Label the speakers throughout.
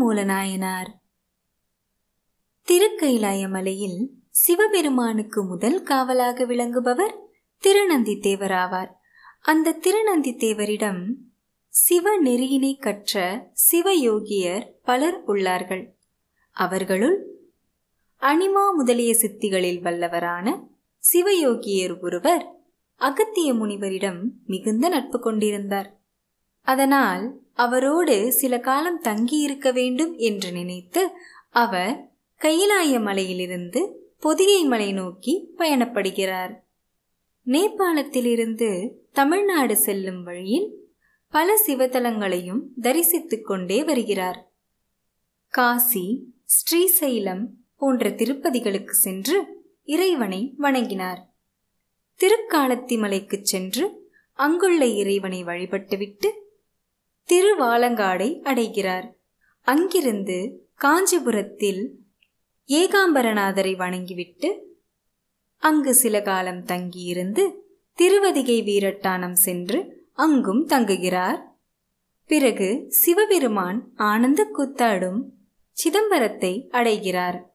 Speaker 1: மூலநாயனார். திருக்கைலாய மலையில் சிவபெருமானுக்கு முதல் காவலாக விளங்குபவர் திருநந்தி தேவராவார் அந்த திருநந்தி தேவரிடம் சிவ நெறியினை கற்ற சிவயோகியர் பலர் உள்ளார்கள். அவர்களுள் அனிமா முதலிய சித்திகளில் வல்லவரான சிவயோகியர் ஒருவர் அகத்திய முனிவரிடம் மிகுந்த நட்பு கொண்டிருந்தார். அதனால் அவரோடு சில காலம் தங்கியிருக்க வேண்டும் என்று நினைத்து அவர் கைலாய மலையிலிருந்து பொதிகை மலை நோக்கி பயணப்படுகிறார். நேபாளத்திலிருந்து தமிழ்நாடு செல்லும் வழியில் பல சிவத்தலங்களையும் தரிசித்துக் கொண்டே வருகிறார். காசி ஸ்ரீசைலம் போன்ற திருப்பதிகளுக்கு சென்று இறைவனை வணங்கினார். திருக்காலத்தி மலைக்குச் சென்று அங்குள்ள இறைவனை வழிபட்டுவிட்டு திருவாலங்காடை அடைகிறார். அங்கிருந்து காஞ்சிபுரத்தில் ஏகாம்பரநாதரை வணங்கிவிட்டு அங்கு சில காலம் தங்கியிருந்து திருவதிகை வீரட்டானம் சென்று அங்கும் தங்குகிறார். பிறகு சிவபெருமான் ஆனந்த கூத்தாடும் சிதம்பரத்தை அடைகிறார்.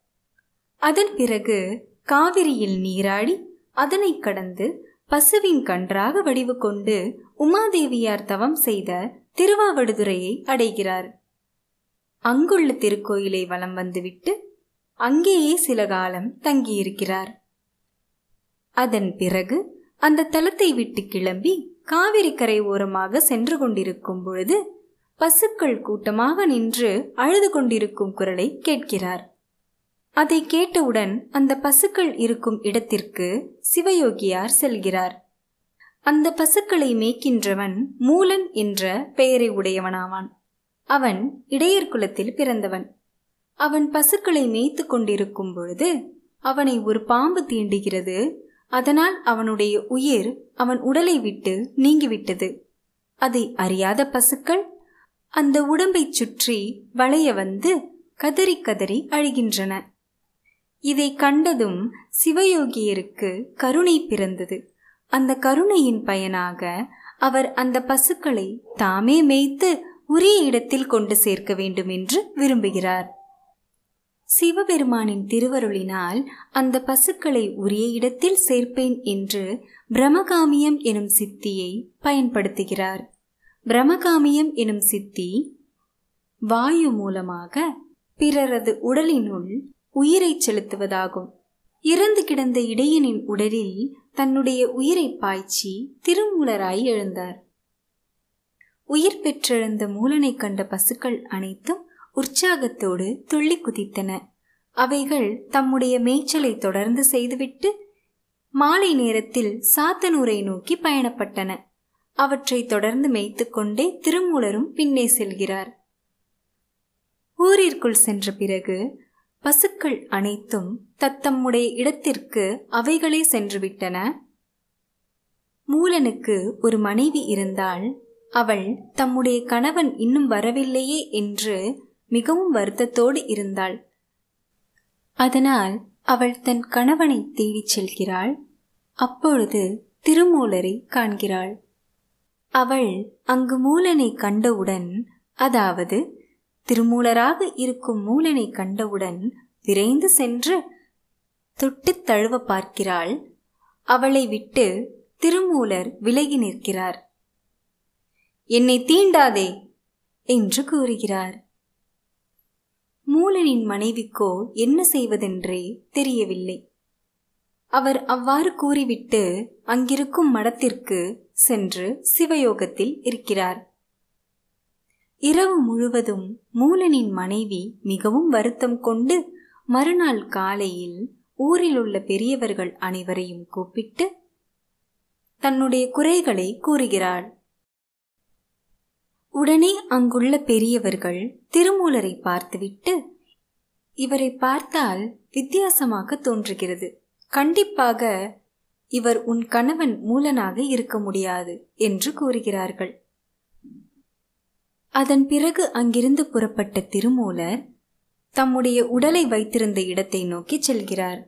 Speaker 1: அதன் பிறகு காவிரியில் நீராடி அதனை கடந்து பசுவின் கன்றாக வடிவு கொண்டு உமாதேவியார் தவம் செய்த திருவாவடுதுறையை அடைகிறார். அங்குள்ள திருக்கோயிலை வலம் வந்துவிட்டு அங்கேயே சில காலம் தங்கியிருக்கிறார். அதன் பிறகு அந்த தலத்தை விட்டு கிளம்பி காவிரி கரை ஓரமாக சென்று கொண்டிருக்கும் பொழுது பசுக்கள் கூட்டமாக நின்று அழுது கொண்டிருக்கும் குரலை கேட்கிறார். அதை கேட்டவுடன் அந்த பசுக்கள் இருக்கும் இடத்திற்கு சிவயோகியார் செல்கிறார். அந்த பசுக்களை மேய்க்கின்றவன் மூலன் என்ற பெயரை உடையவனாவான். அவன் இடையர் குலத்தில் பிறந்தவன். அவன் பசுக்களை மேய்த்து கொண்டிருக்கும் பொழுது அவனை ஒரு பாம்பு தீண்டுகிறது. அதனால் அவனுடைய உயிர் அவன் உடலை விட்டு நீங்கிவிட்டது. அதை அறியாத பசுக்கள் அந்த உடம்பைச் சுற்றி வளைய வந்து கதறி கதறி அழுகின்றன. இதை கண்டதும் சிவயோகியருக்கு கருணை பிறந்தது. அந்த கருணையின் பயனாக அவர் அந்த பசுக்களை தாமே மேய்த்து உரிய இடத்தில் கொண்டு சேர்க்க வேண்டும் என்று விரும்புகிறார். சிவபெருமானின் திருவருளினால் அந்த பசுக்களை உரிய இடத்தில் சேர்ப்பேன் என்று பிரமகாமியம் எனும் சித்தியை பயன்படுத்துகிறார். பிரமகாமியம் எனும் சித்தி வாயு மூலமாக பிறரது உடலினுள் உயிரை செலுத்துவதாகும். இறந்து கிடந்த இடையனின் உடலில் தன்னுடைய உயிரை பாய்ச்சி திருமூலராய் எழுந்தார். உயிர் பெற்றெழுந்த மூலனை கண்ட பசுக்கள் அனைத்தும் உற்சாகத்தோடு துள்ளி குதித்தன. அவைகள் தம்முடைய மேய்ச்சலை தொடர்ந்து செய்துவிட்டு மாலை நேரத்தில் சாத்தனூரை நோக்கி பயணப்பட்டன. அவற்றை தொடர்ந்து மேய்த்து கொண்டே திருமூலரும் பின்னே செல்கிறார். ஊரிற்குள் சென்ற பிறகு பசுக்கள் அனைத்தும் தத்தம்முடைய இடத்திற்கு அவைகளே சென்றுவிட்டன. மூலனுக்கு ஒரு மனைவி இருந்தால் அவள் தம்முடைய கணவன் இன்னும் வரவில்லையே என்று மிகவும் வருத்தத்தோடு இருந்தாள். அதனால் அவள் தன் கணவனை தேடிச் செல்கிறாள். அப்பொழுது திருமூலரை காண்கிறாள். அவள் அங்கு மூலனை கண்டவுடன் அதாவது திருமூலராக இருக்கும் மூலனை கண்டவுடன் விரைந்து சென்று தொட்டுத் தழுவ பார்க்கிறாள். அவளை விட்டு திருமூலர் விலகி நிற்கிறார். என்னை தீண்டாதே என்று கூறுகிறார். மூலனின் மனைவிக்கோ என்ன செய்வதென்றே தெரியவில்லை. அவர் அவ்வாறு கூறிவிட்டு அங்கிருக்கும் மடத்திற்கு சென்று சிவயோகத்தில் இருக்கிறார். இரவு முழுவதும் மூலனின் மனைவி மிகவும் வருத்தம் கொண்டு மறுநாள் காலையில் ஊரில் உள்ள பெரியவர்கள் அனைவரையும் கூப்பிட்டு தன்னுடைய குறைகளை கூறுகிறாள். உடனே அங்குள்ள பெரியவர்கள் திருமூலரை பார்த்துவிட்டு இவரை பார்த்தால் வித்தியாசமாக தோன்றுகிறது. கண்டிப்பாக இவர் உன் கணவன் மூலனாக இருக்க முடியாது என்று கூறுகிறார்கள். அதன் பிறகு அங்கிருந்து புறப்பட்ட திருமூலர் தம்முடைய உடலை வைத்திருந்த இடத்தை நோக்கி செல்கிறார்.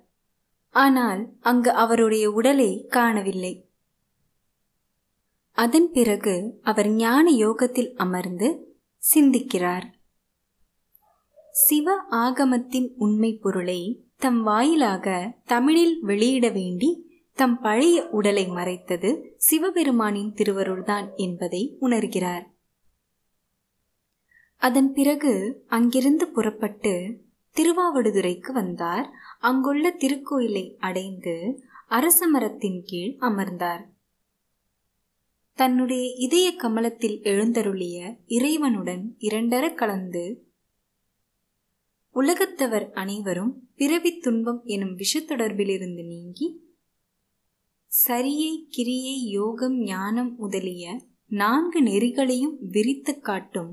Speaker 1: ஆனால் அங்கு அவருடைய உடலை காணவில்லை. அதன் பிறகு அவர் ஞான யோகத்தில் அமர்ந்து சிந்திக்கிறார். சிவ ஆகமத்தின் உண்மை பொருளை தம் வாயிலாக தமிழில் வெளியிட வேண்டி தம் பழைய உடலை மறைத்தது சிவபெருமானின் திருவருள்தான் என்பதை உணர்கிறார். அதன் பிறகு அங்கிருந்து புறப்பட்டு திருவாவடுதுறைக்கு வந்தார். அங்குள்ள திருக்கோயிலை அடைந்து அரச மரத்தின் கீழ் அமர்ந்தார். தன்னுடைய இதய கமலத்தில் எழுந்தருளிய இறைவனுடன் இரண்டர கலந்து உலகத்தவர் அனைவரும் பிறவி துன்பம் எனும் விஷத்தொடர்பிலிருந்து நீங்கி சரியை கிரியை யோகம் ஞானம் முதலிய நான்கு நெறிகளையும் விரித்து காட்டும்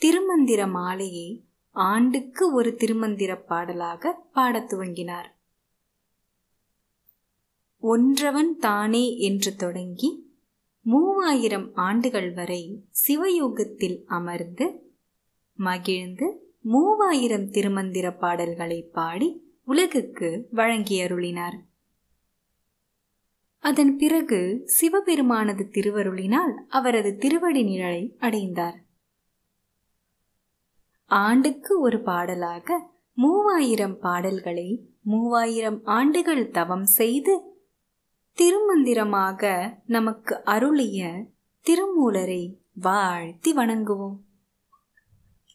Speaker 1: திருமந்திர மாலையை ஆண்டுக்கு ஒரு திருமந்திர பாடலாக பாடத் துவங்கினார். ஒன்றவன் தானே என்று தொடங்கி மூவாயிரம் ஆண்டுகள் வரை சிவயோகத்தில் அமர்ந்து மகிழ்ந்து மூவாயிரம் திருமந்திர பாடல்களை பாடி உலகுக்கு வழங்கி அருளினார் அதன் பிறகு சிவபெருமானது திருவருளினால் அவரது திருவடி நிழலை அடைந்தார். ஆண்டுக்கு ஒரு பாடலாக மூவாயிரம் பாடல்களை மூவாயிரம் ஆண்டுகள் தவம் செய்து திருமந்திரமாக நமக்கு அருளிய திருமூலரை வாழ்த்தி வணங்குவோம்.